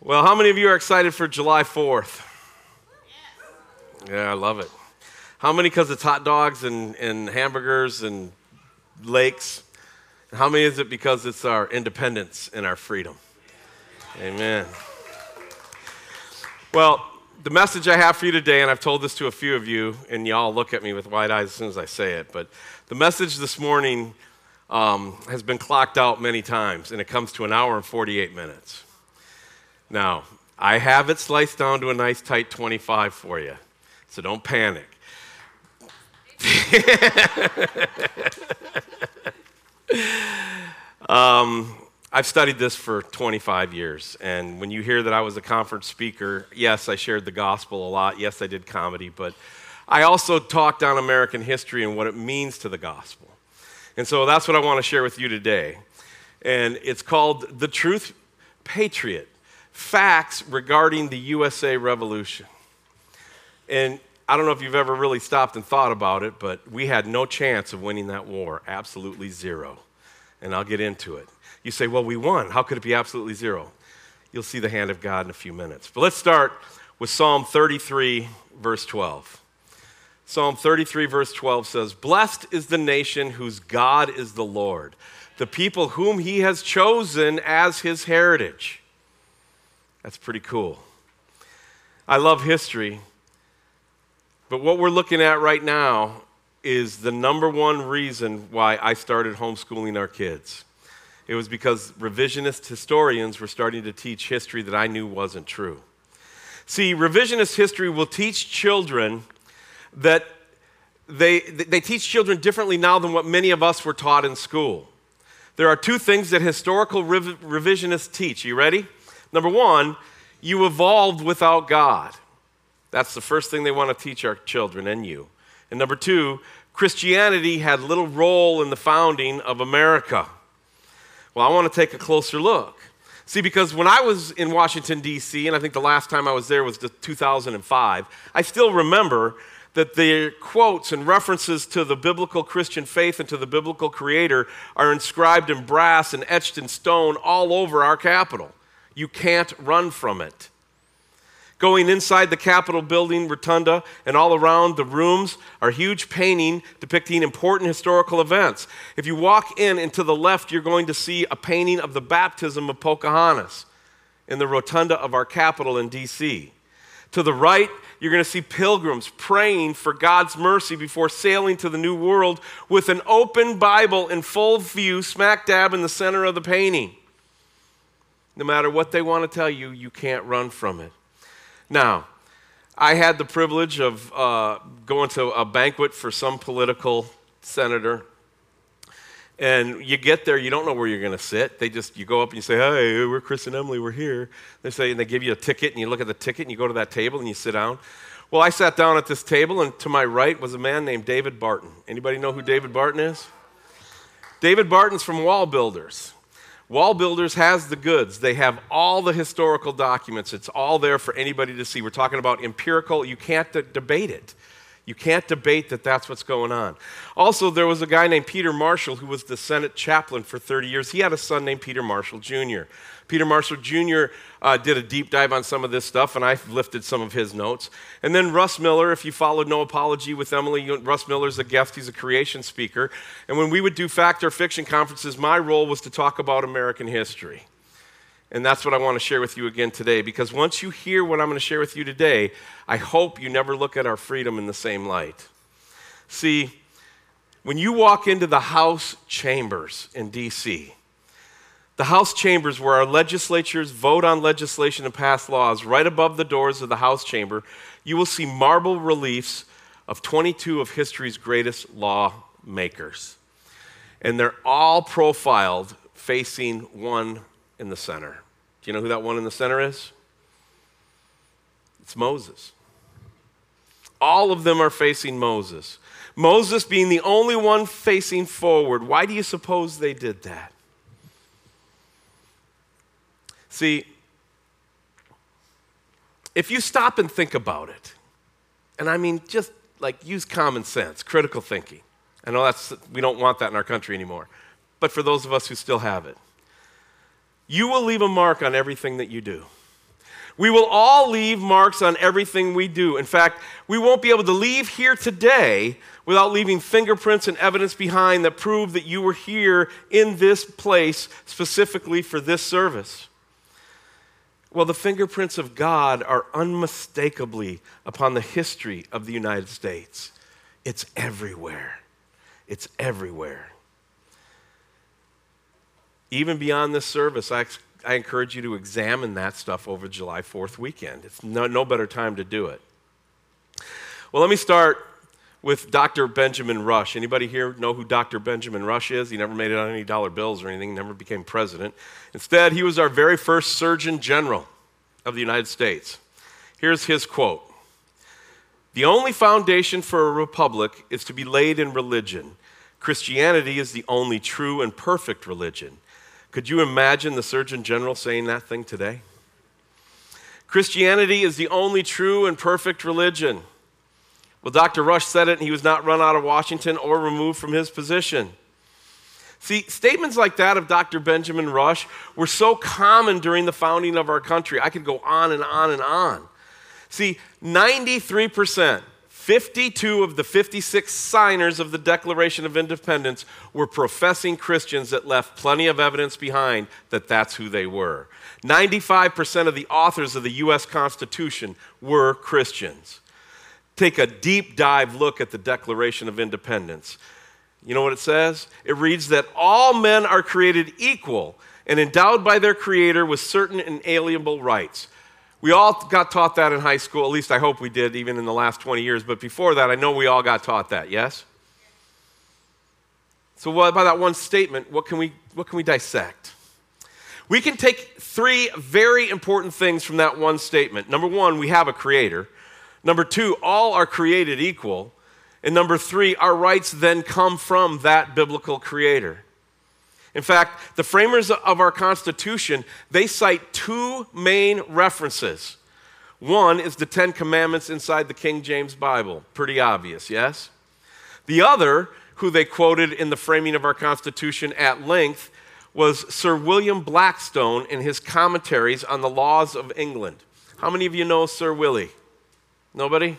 Well, how many of you are excited for July 4th? Yeah, I love it. How many because it's hot dogs and, and hamburgers and lakes? How many is it because it's our independence and our freedom? Amen. Well, the message I have for you today, and I've told this to a few of you, and y'all look at me with wide eyes as soon as I say it, but the message this morning um, has been clocked out many times, and it comes to an hour and 48 minutes. Now, I have it sliced down to a nice tight 25 for you, so don't panic. um, I've studied this for 25 years, and when you hear that I was a conference speaker, yes, I shared the gospel a lot. Yes, I did comedy, but I also talked on American history and what it means to the gospel. And so that's what I want to share with you today. And it's called The Truth Patriot Facts Regarding the USA Revolution. And I don't know if you've ever really stopped and thought about it, but we had no chance of winning that war, absolutely zero. And I'll get into it. You say, well, we won. How could it be absolutely zero? You'll see the hand of God in a few minutes. But let's start with Psalm 33, verse 12. Psalm 33, verse 12 says, Blessed is the nation whose God is the Lord, the people whom he has chosen as his heritage. That's pretty cool. I love history, but what we're looking at right now is the number one reason why I started homeschooling our kids. It was because revisionist historians were starting to teach history that I knew wasn't true. See, revisionist history will teach children that they, they teach children differently now than what many of us were taught in school. There are two things that historical rev- revisionists teach. You ready? Number one, you evolved without God. That's the first thing they want to teach our children and you. And number two, Christianity had little role in the founding of America. Well, I want to take a closer look. See, because when I was in Washington, D.C., and I think the last time I was there was 2005, I still remember that the quotes and references to the biblical Christian faith and to the biblical creator are inscribed in brass and etched in stone all over our Capitol. You can't run from it. Going inside the Capitol building rotunda and all around the rooms are huge painting depicting important historical events. If you walk in and to the left, you're going to see a painting of the baptism of Pocahontas in the rotunda of our Capitol in D.C. To the right, you're going to see pilgrims praying for God's mercy before sailing to the New World with an open Bible in full view, smack dab in the center of the painting. No matter what they want to tell you, you can't run from it. Now, I had the privilege of uh, going to a banquet for some political senator and you get there, you don't know where you're going to sit. They just, you go up and you say, Hey, we're Chris and Emily, we're here. They say, and they give you a ticket, and you look at the ticket, and you go to that table, and you sit down. Well, I sat down at this table, and to my right was a man named David Barton. Anybody know who David Barton is? David Barton's from Wall Builders. Wall Builders has the goods. They have all the historical documents. It's all there for anybody to see. We're talking about empirical, you can't de- debate it. You can't debate that that's what's going on. Also, there was a guy named Peter Marshall who was the Senate chaplain for 30 years. He had a son named Peter Marshall Jr. Peter Marshall Jr. Uh, did a deep dive on some of this stuff, and I lifted some of his notes. And then Russ Miller, if you followed No Apology with Emily, Russ Miller's a guest, he's a creation speaker. And when we would do fact or fiction conferences, my role was to talk about American history. And that's what I want to share with you again today because once you hear what I'm going to share with you today, I hope you never look at our freedom in the same light. See, when you walk into the House chambers in D.C., the House chambers where our legislatures vote on legislation and pass laws, right above the doors of the House chamber, you will see marble reliefs of 22 of history's greatest lawmakers. And they're all profiled facing one in the center. Do you know who that one in the center is? It's Moses. All of them are facing Moses. Moses being the only one facing forward. Why do you suppose they did that? See, if you stop and think about it, and I mean just like use common sense, critical thinking. I know that's we don't want that in our country anymore. But for those of us who still have it, you will leave a mark on everything that you do. We will all leave marks on everything we do. In fact, we won't be able to leave here today without leaving fingerprints and evidence behind that prove that you were here in this place specifically for this service. Well, the fingerprints of God are unmistakably upon the history of the United States. It's everywhere. It's everywhere. Even beyond this service, I I encourage you to examine that stuff over July 4th weekend. It's no, no better time to do it. Well, let me start with Dr. Benjamin Rush. Anybody here know who Dr. Benjamin Rush is? He never made it on any dollar bills or anything, never became president. Instead, he was our very first Surgeon General of the United States. Here's his quote The only foundation for a republic is to be laid in religion. Christianity is the only true and perfect religion. Could you imagine the Surgeon General saying that thing today? Christianity is the only true and perfect religion. Well, Dr. Rush said it, and he was not run out of Washington or removed from his position. See, statements like that of Dr. Benjamin Rush were so common during the founding of our country. I could go on and on and on. See, 93% 52 of the 56 signers of the Declaration of Independence were professing Christians that left plenty of evidence behind that that's who they were. 95% of the authors of the U.S. Constitution were Christians. Take a deep dive look at the Declaration of Independence. You know what it says? It reads that all men are created equal and endowed by their Creator with certain inalienable rights. We all got taught that in high school, at least I hope we did, even in the last 20 years. But before that, I know we all got taught that, yes? So, what, by that one statement, what can, we, what can we dissect? We can take three very important things from that one statement. Number one, we have a creator. Number two, all are created equal. And number three, our rights then come from that biblical creator. In fact, the framers of our Constitution, they cite two main references. One is the Ten Commandments inside the King James Bible. Pretty obvious, yes? The other, who they quoted in the framing of our Constitution at length, was Sir William Blackstone in his commentaries on the laws of England. How many of you know Sir Willie? Nobody?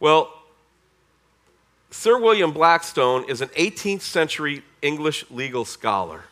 Well, Sir William Blackstone is an 18th century English legal scholar.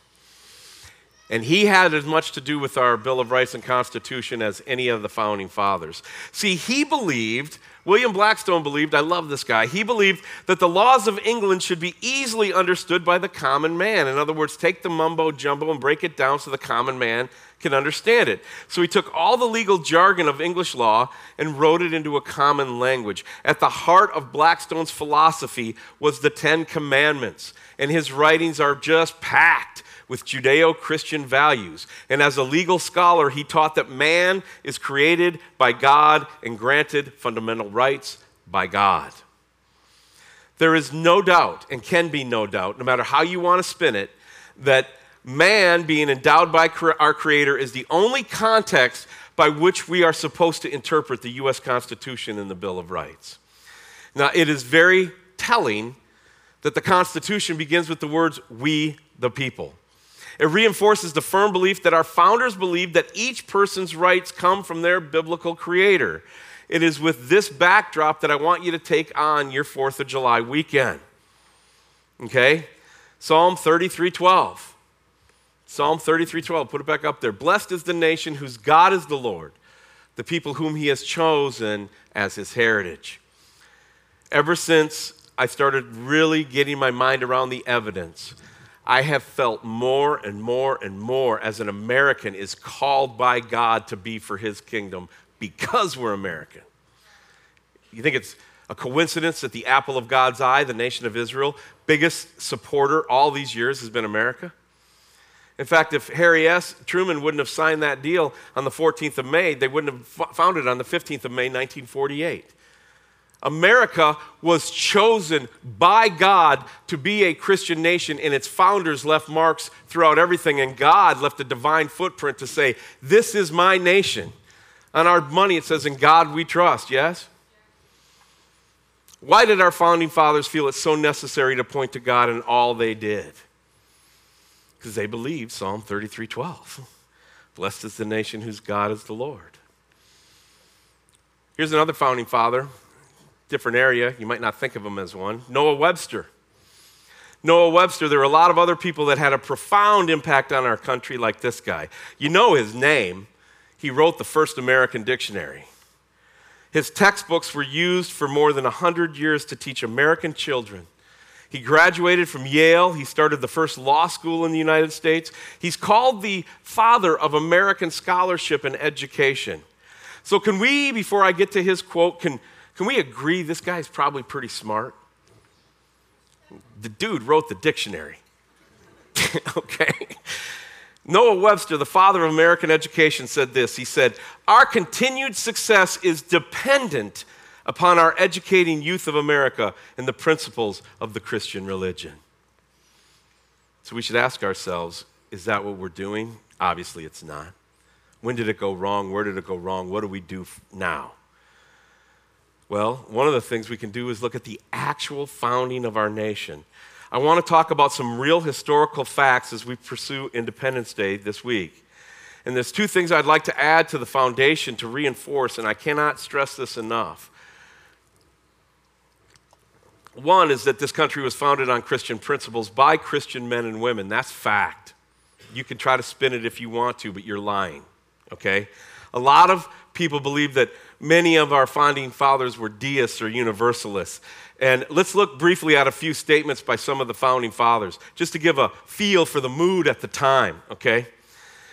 And he had as much to do with our Bill of Rights and Constitution as any of the founding fathers. See, he believed, William Blackstone believed, I love this guy, he believed that the laws of England should be easily understood by the common man. In other words, take the mumbo jumbo and break it down so the common man can understand it. So he took all the legal jargon of English law and wrote it into a common language. At the heart of Blackstone's philosophy was the Ten Commandments, and his writings are just packed with Judeo Christian values. And as a legal scholar, he taught that man is created by God and granted fundamental rights by God. There is no doubt, and can be no doubt, no matter how you want to spin it, that man being endowed by our Creator is the only context by which we are supposed to interpret the U.S. Constitution and the Bill of Rights. Now, it is very telling that the Constitution begins with the words, we the people. It reinforces the firm belief that our founders believed that each person's rights come from their biblical creator. It is with this backdrop that I want you to take on your 4th of July weekend. Okay? Psalm 33 12. Psalm 33 12, put it back up there. Blessed is the nation whose God is the Lord, the people whom he has chosen as his heritage. Ever since I started really getting my mind around the evidence, I have felt more and more and more as an American is called by God to be for his kingdom because we're American. You think it's a coincidence that the apple of God's eye, the nation of Israel, biggest supporter all these years has been America? In fact, if Harry S. Truman wouldn't have signed that deal on the 14th of May, they wouldn't have found it on the 15th of May, 1948. America was chosen by God to be a Christian nation, and its founders left marks throughout everything, and God left a divine footprint to say, This is my nation. On our money, it says, In God we trust, yes? Why did our founding fathers feel it so necessary to point to God in all they did? because they believed Psalm 33 12. Blessed is the nation whose God is the Lord. Here's another founding father, different area. You might not think of him as one Noah Webster. Noah Webster, there were a lot of other people that had a profound impact on our country, like this guy. You know his name. He wrote the first American dictionary. His textbooks were used for more than 100 years to teach American children. He graduated from Yale. He started the first law school in the United States. He's called the father of American scholarship and education. So, can we, before I get to his quote, can, can we agree this guy's probably pretty smart? The dude wrote the dictionary. okay? Noah Webster, the father of American education, said this. He said, Our continued success is dependent upon our educating youth of America in the principles of the Christian religion. So we should ask ourselves is that what we're doing? Obviously, it's not. When did it go wrong? Where did it go wrong? What do we do now? Well, one of the things we can do is look at the actual founding of our nation. I want to talk about some real historical facts as we pursue Independence Day this week. And there's two things I'd like to add to the foundation to reinforce, and I cannot stress this enough. One is that this country was founded on Christian principles by Christian men and women. That's fact. You can try to spin it if you want to, but you're lying, okay? A lot of people believe that many of our founding fathers were deists or universalists. And let's look briefly at a few statements by some of the founding fathers, just to give a feel for the mood at the time, okay?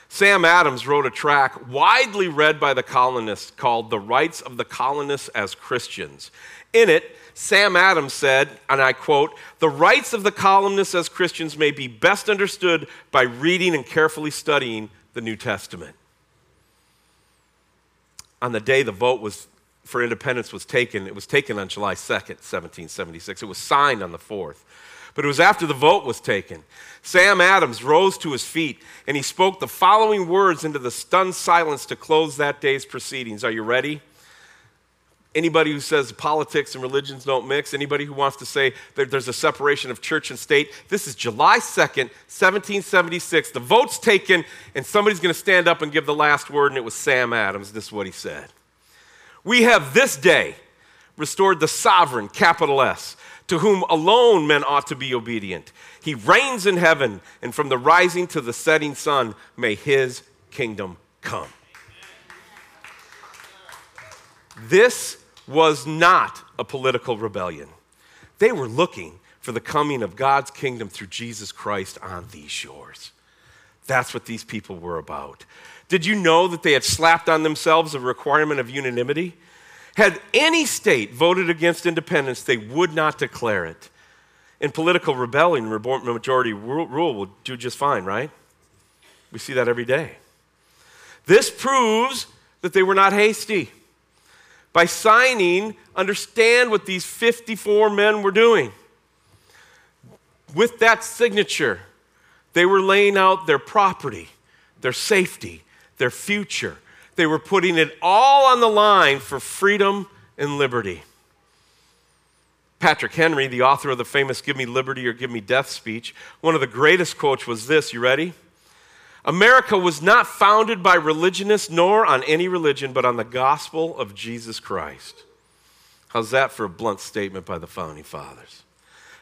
Sam Adams wrote a tract widely read by the colonists called The Rights of the Colonists as Christians. In it, Sam Adams said, and I quote, The rights of the colonists as Christians may be best understood by reading and carefully studying the New Testament. On the day the vote was for independence was taken, it was taken on July 2nd, 1776. It was signed on the 4th. But it was after the vote was taken. Sam Adams rose to his feet and he spoke the following words into the stunned silence to close that day's proceedings. Are you ready? Anybody who says politics and religions don't mix, anybody who wants to say that there's a separation of church and state, this is July 2nd, 1776. The vote's taken, and somebody's going to stand up and give the last word, and it was Sam Adams. This is what he said. We have this day restored the sovereign, capital S, to whom alone men ought to be obedient. He reigns in heaven, and from the rising to the setting sun, may his kingdom come. This was not a political rebellion. They were looking for the coming of God's kingdom through Jesus Christ on these shores. That's what these people were about. Did you know that they had slapped on themselves a requirement of unanimity? Had any state voted against independence, they would not declare it. In political rebellion, majority rule will do just fine, right? We see that every day. This proves that they were not hasty. By signing, understand what these 54 men were doing. With that signature, they were laying out their property, their safety, their future. They were putting it all on the line for freedom and liberty. Patrick Henry, the author of the famous Give Me Liberty or Give Me Death speech, one of the greatest quotes was this You ready? America was not founded by religionists nor on any religion, but on the gospel of Jesus Christ. How's that for a blunt statement by the founding fathers?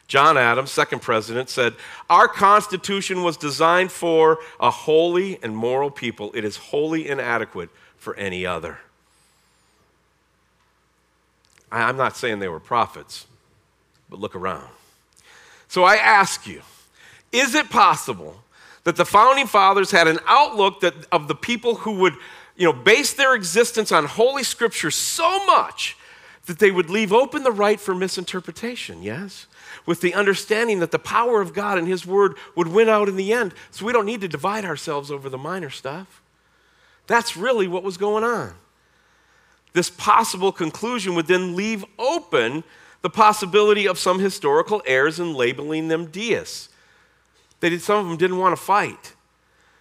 John Adams, second president, said, Our Constitution was designed for a holy and moral people. It is wholly inadequate for any other. I'm not saying they were prophets, but look around. So I ask you, is it possible that the founding fathers had an outlook that, of the people who would you know, base their existence on Holy Scripture so much that they would leave open the right for misinterpretation, yes? with the understanding that the power of God and His Word would win out in the end. So we don't need to divide ourselves over the minor stuff. That's really what was going on. This possible conclusion would then leave open the possibility of some historical errors in labeling them deists. They did, some of them didn't want to fight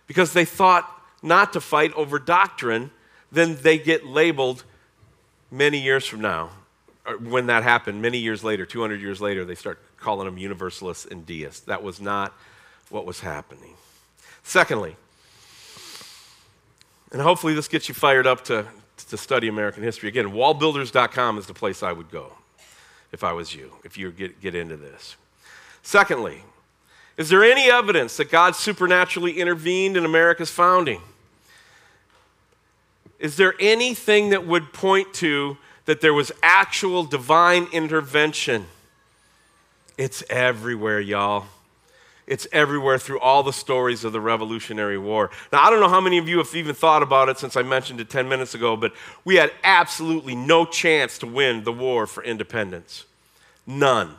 because they thought not to fight over doctrine, then they get labeled many years from now. When that happened, many years later, 200 years later, they start calling them universalists and deists. That was not what was happening. Secondly, and hopefully this gets you fired up to, to study American history. Again, wallbuilders.com is the place I would go if I was you, if you get, get into this. Secondly, is there any evidence that God supernaturally intervened in America's founding? Is there anything that would point to that there was actual divine intervention? It's everywhere, y'all. It's everywhere through all the stories of the Revolutionary War. Now, I don't know how many of you have even thought about it since I mentioned it 10 minutes ago, but we had absolutely no chance to win the war for independence. None.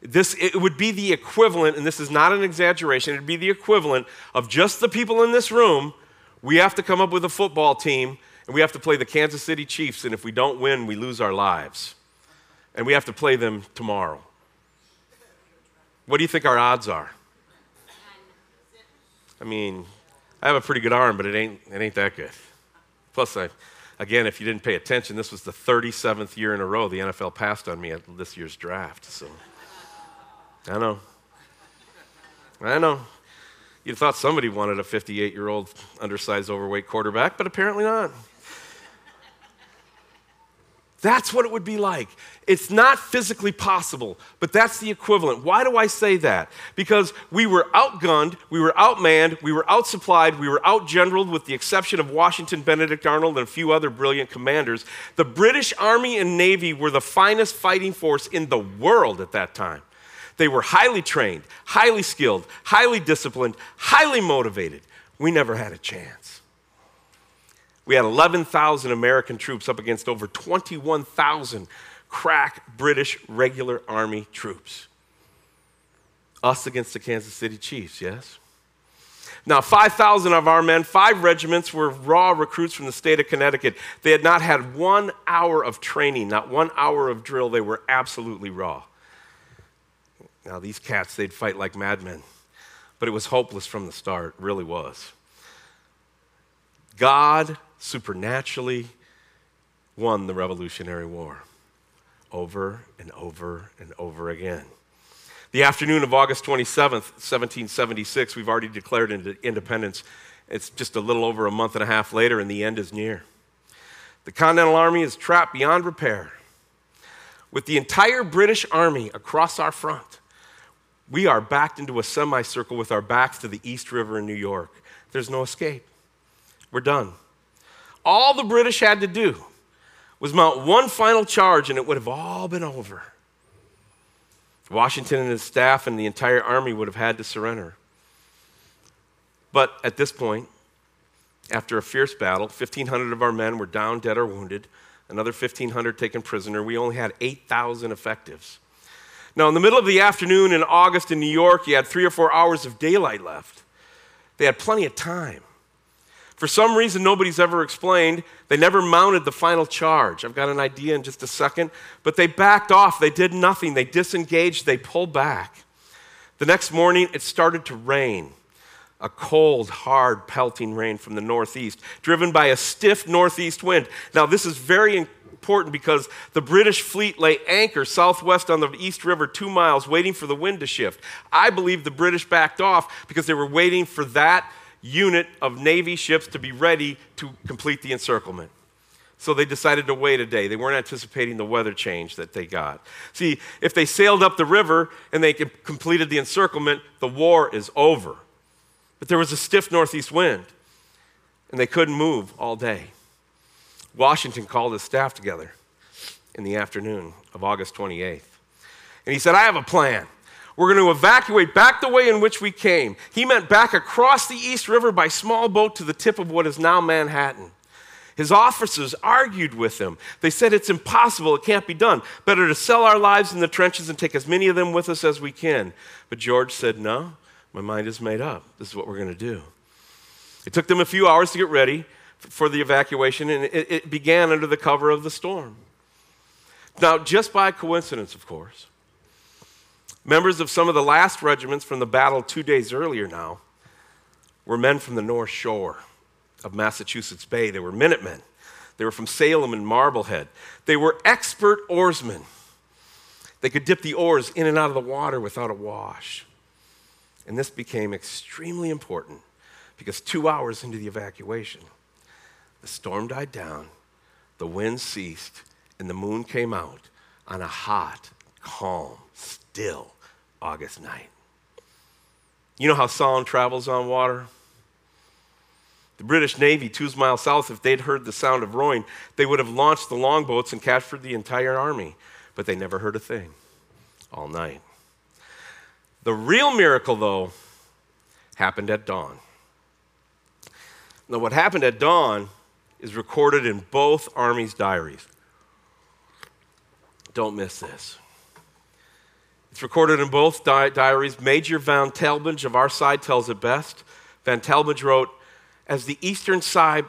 This, it would be the equivalent, and this is not an exaggeration, it would be the equivalent of just the people in this room. We have to come up with a football team, and we have to play the Kansas City Chiefs, and if we don't win, we lose our lives. And we have to play them tomorrow. What do you think our odds are? I mean, I have a pretty good arm, but it ain't, it ain't that good. Plus, I, again, if you didn't pay attention, this was the 37th year in a row the NFL passed on me at this year's draft. So, I know. I know. You'd thought somebody wanted a 58 year old, undersized, overweight quarterback, but apparently not. That's what it would be like. It's not physically possible, but that's the equivalent. Why do I say that? Because we were outgunned, we were outmanned, we were outsupplied, we were outgeneraled, with the exception of Washington, Benedict Arnold, and a few other brilliant commanders. The British Army and Navy were the finest fighting force in the world at that time. They were highly trained, highly skilled, highly disciplined, highly motivated. We never had a chance. We had 11,000 American troops up against over 21,000 crack British regular army troops. Us against the Kansas City Chiefs, yes? Now, 5,000 of our men, five regiments, were raw recruits from the state of Connecticut. They had not had one hour of training, not one hour of drill. They were absolutely raw. Now, these cats, they'd fight like madmen. But it was hopeless from the start, really was. God supernaturally won the Revolutionary War over and over and over again. The afternoon of August 27th, 1776, we've already declared independence. It's just a little over a month and a half later, and the end is near. The Continental Army is trapped beyond repair. With the entire British Army across our front, we are backed into a semicircle with our backs to the East River in New York. There's no escape. We're done. All the British had to do was mount one final charge and it would have all been over. Washington and his staff and the entire army would have had to surrender. But at this point, after a fierce battle, 1,500 of our men were down, dead, or wounded, another 1,500 taken prisoner. We only had 8,000 effectives. Now, in the middle of the afternoon in August in New York, you had three or four hours of daylight left. They had plenty of time. For some reason, nobody's ever explained, they never mounted the final charge. I've got an idea in just a second. But they backed off. They did nothing. They disengaged. They pulled back. The next morning, it started to rain a cold, hard, pelting rain from the northeast, driven by a stiff northeast wind. Now, this is very important because the British fleet lay anchor southwest on the East River, two miles, waiting for the wind to shift. I believe the British backed off because they were waiting for that unit of Navy ships to be ready to complete the encirclement. So they decided to wait a day. They weren't anticipating the weather change that they got. See, if they sailed up the river and they completed the encirclement, the war is over. But there was a stiff northeast wind, and they couldn't move all day. Washington called his staff together in the afternoon of August 28th. And he said, I have a plan. We're going to evacuate back the way in which we came. He meant back across the East River by small boat to the tip of what is now Manhattan. His officers argued with him. They said it's impossible, it can't be done. Better to sell our lives in the trenches and take as many of them with us as we can. But George said, No, my mind is made up. This is what we're going to do. It took them a few hours to get ready for the evacuation, and it, it began under the cover of the storm. Now, just by coincidence, of course, Members of some of the last regiments from the battle two days earlier now were men from the North Shore of Massachusetts Bay. They were Minutemen. They were from Salem and Marblehead. They were expert oarsmen. They could dip the oars in and out of the water without a wash. And this became extremely important because two hours into the evacuation, the storm died down, the wind ceased and the moon came out on a hot, calm, still August night. You know how sound travels on water? The British Navy, two miles south, if they'd heard the sound of rowing, they would have launched the longboats and captured the entire army. But they never heard a thing all night. The real miracle, though, happened at dawn. Now, what happened at dawn is recorded in both armies' diaries. Don't miss this. It's recorded in both di- diaries. Major Van Tallmadge of our side tells it best. Van Tallmadge wrote, As the eastern sky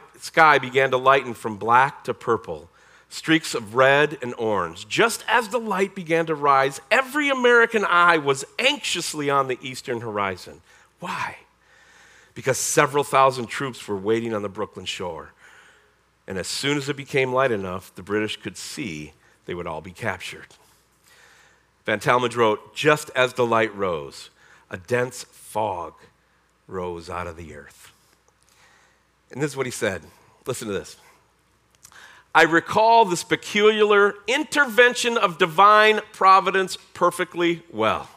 began to lighten from black to purple, streaks of red and orange, just as the light began to rise, every American eye was anxiously on the eastern horizon. Why? Because several thousand troops were waiting on the Brooklyn shore. And as soon as it became light enough, the British could see they would all be captured. Van Tallmadge wrote, Just as the light rose, a dense fog rose out of the earth. And this is what he said. Listen to this. I recall this peculiar intervention of divine providence perfectly well.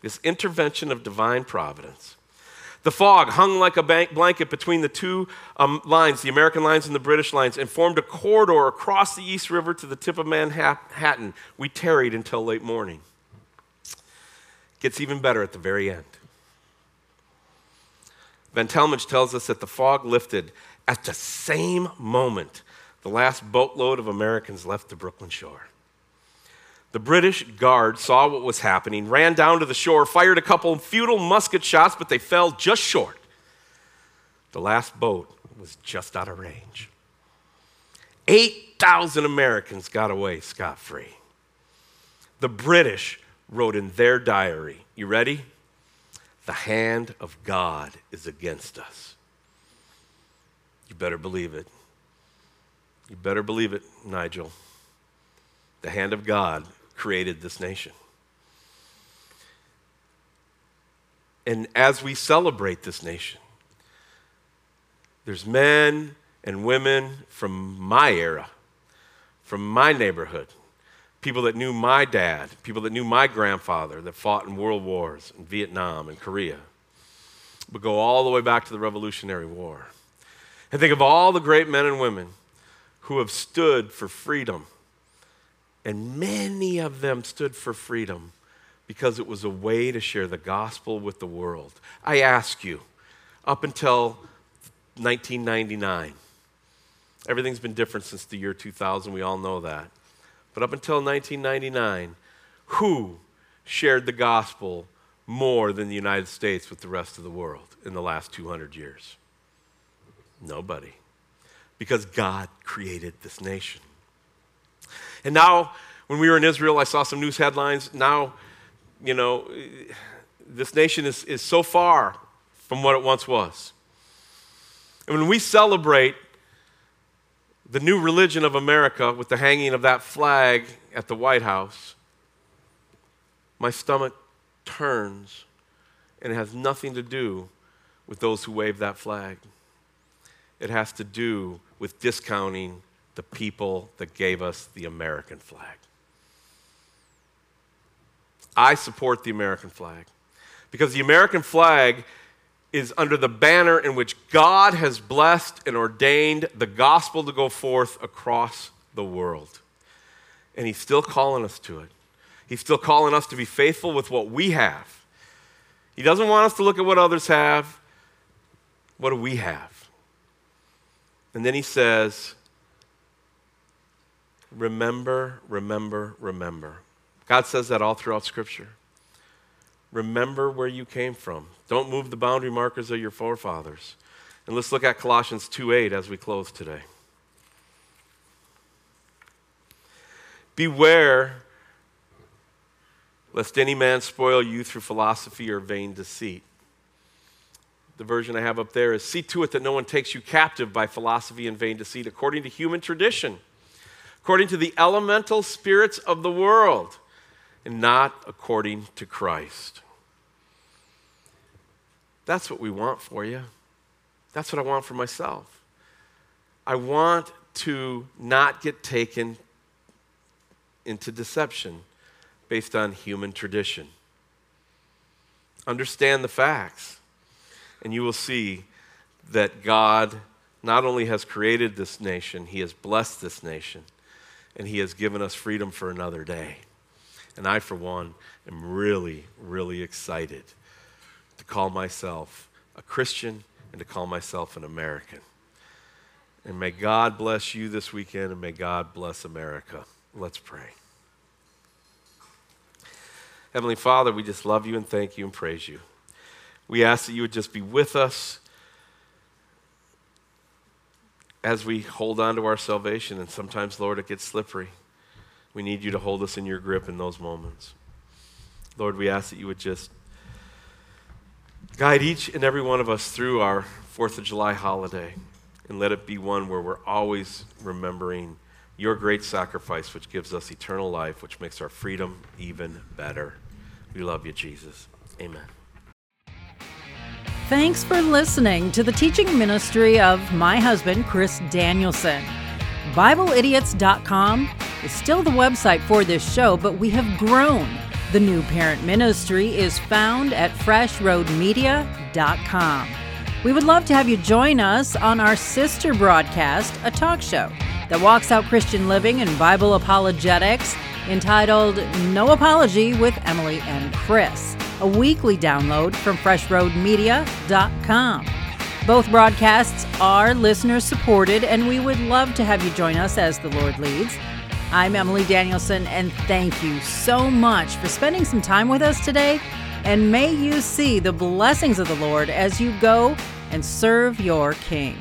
This intervention of divine providence. The fog hung like a blanket between the two um, lines, the American lines and the British lines, and formed a corridor across the East River to the tip of Manhattan. We tarried until late morning. Gets even better at the very end. Van tells us that the fog lifted at the same moment the last boatload of Americans left the Brooklyn shore. The British guard saw what was happening, ran down to the shore, fired a couple futile musket shots, but they fell just short. The last boat was just out of range. 8,000 Americans got away scot free. The British wrote in their diary, you ready? The hand of God is against us. You better believe it. You better believe it, Nigel. The hand of God created this nation. And as we celebrate this nation, there's men and women from my era, from my neighborhood, people that knew my dad, people that knew my grandfather that fought in world wars in Vietnam and Korea, but go all the way back to the Revolutionary War. And think of all the great men and women who have stood for freedom and many of them stood for freedom because it was a way to share the gospel with the world. I ask you, up until 1999, everything's been different since the year 2000, we all know that. But up until 1999, who shared the gospel more than the United States with the rest of the world in the last 200 years? Nobody. Because God created this nation. And now, when we were in Israel, I saw some news headlines. Now, you know, this nation is, is so far from what it once was. And when we celebrate the new religion of America with the hanging of that flag at the White House, my stomach turns and it has nothing to do with those who wave that flag. It has to do with discounting the people that gave us the American flag. I support the American flag because the American flag is under the banner in which God has blessed and ordained the gospel to go forth across the world. And He's still calling us to it. He's still calling us to be faithful with what we have. He doesn't want us to look at what others have. What do we have? And then He says, Remember, remember, remember. God says that all throughout Scripture. Remember where you came from. Don't move the boundary markers of your forefathers. And let's look at Colossians 2:8 as we close today. Beware lest any man spoil you through philosophy or vain deceit. The version I have up there is see to it that no one takes you captive by philosophy and vain deceit according to human tradition according to the elemental spirits of the world, and not according to Christ. That's what we want for you. That's what I want for myself. I want to not get taken into deception based on human tradition. Understand the facts, and you will see that God not only has created this nation, He has blessed this nation, and He has given us freedom for another day. And I, for one, am really, really excited to call myself a Christian and to call myself an American. And may God bless you this weekend, and may God bless America. Let's pray. Heavenly Father, we just love you and thank you and praise you. We ask that you would just be with us as we hold on to our salvation. And sometimes, Lord, it gets slippery. We need you to hold us in your grip in those moments. Lord, we ask that you would just guide each and every one of us through our Fourth of July holiday and let it be one where we're always remembering your great sacrifice, which gives us eternal life, which makes our freedom even better. We love you, Jesus. Amen. Thanks for listening to the teaching ministry of my husband, Chris Danielson. BibleIdiots.com is still the website for this show, but we have grown. The new parent ministry is found at freshroadmedia.com. We would love to have you join us on our sister broadcast, a talk show that walks out Christian living and Bible apologetics entitled No Apology with Emily and Chris, a weekly download from freshroadmedia.com. Both broadcasts are listener supported, and we would love to have you join us as the Lord leads. I'm Emily Danielson, and thank you so much for spending some time with us today. And may you see the blessings of the Lord as you go and serve your King.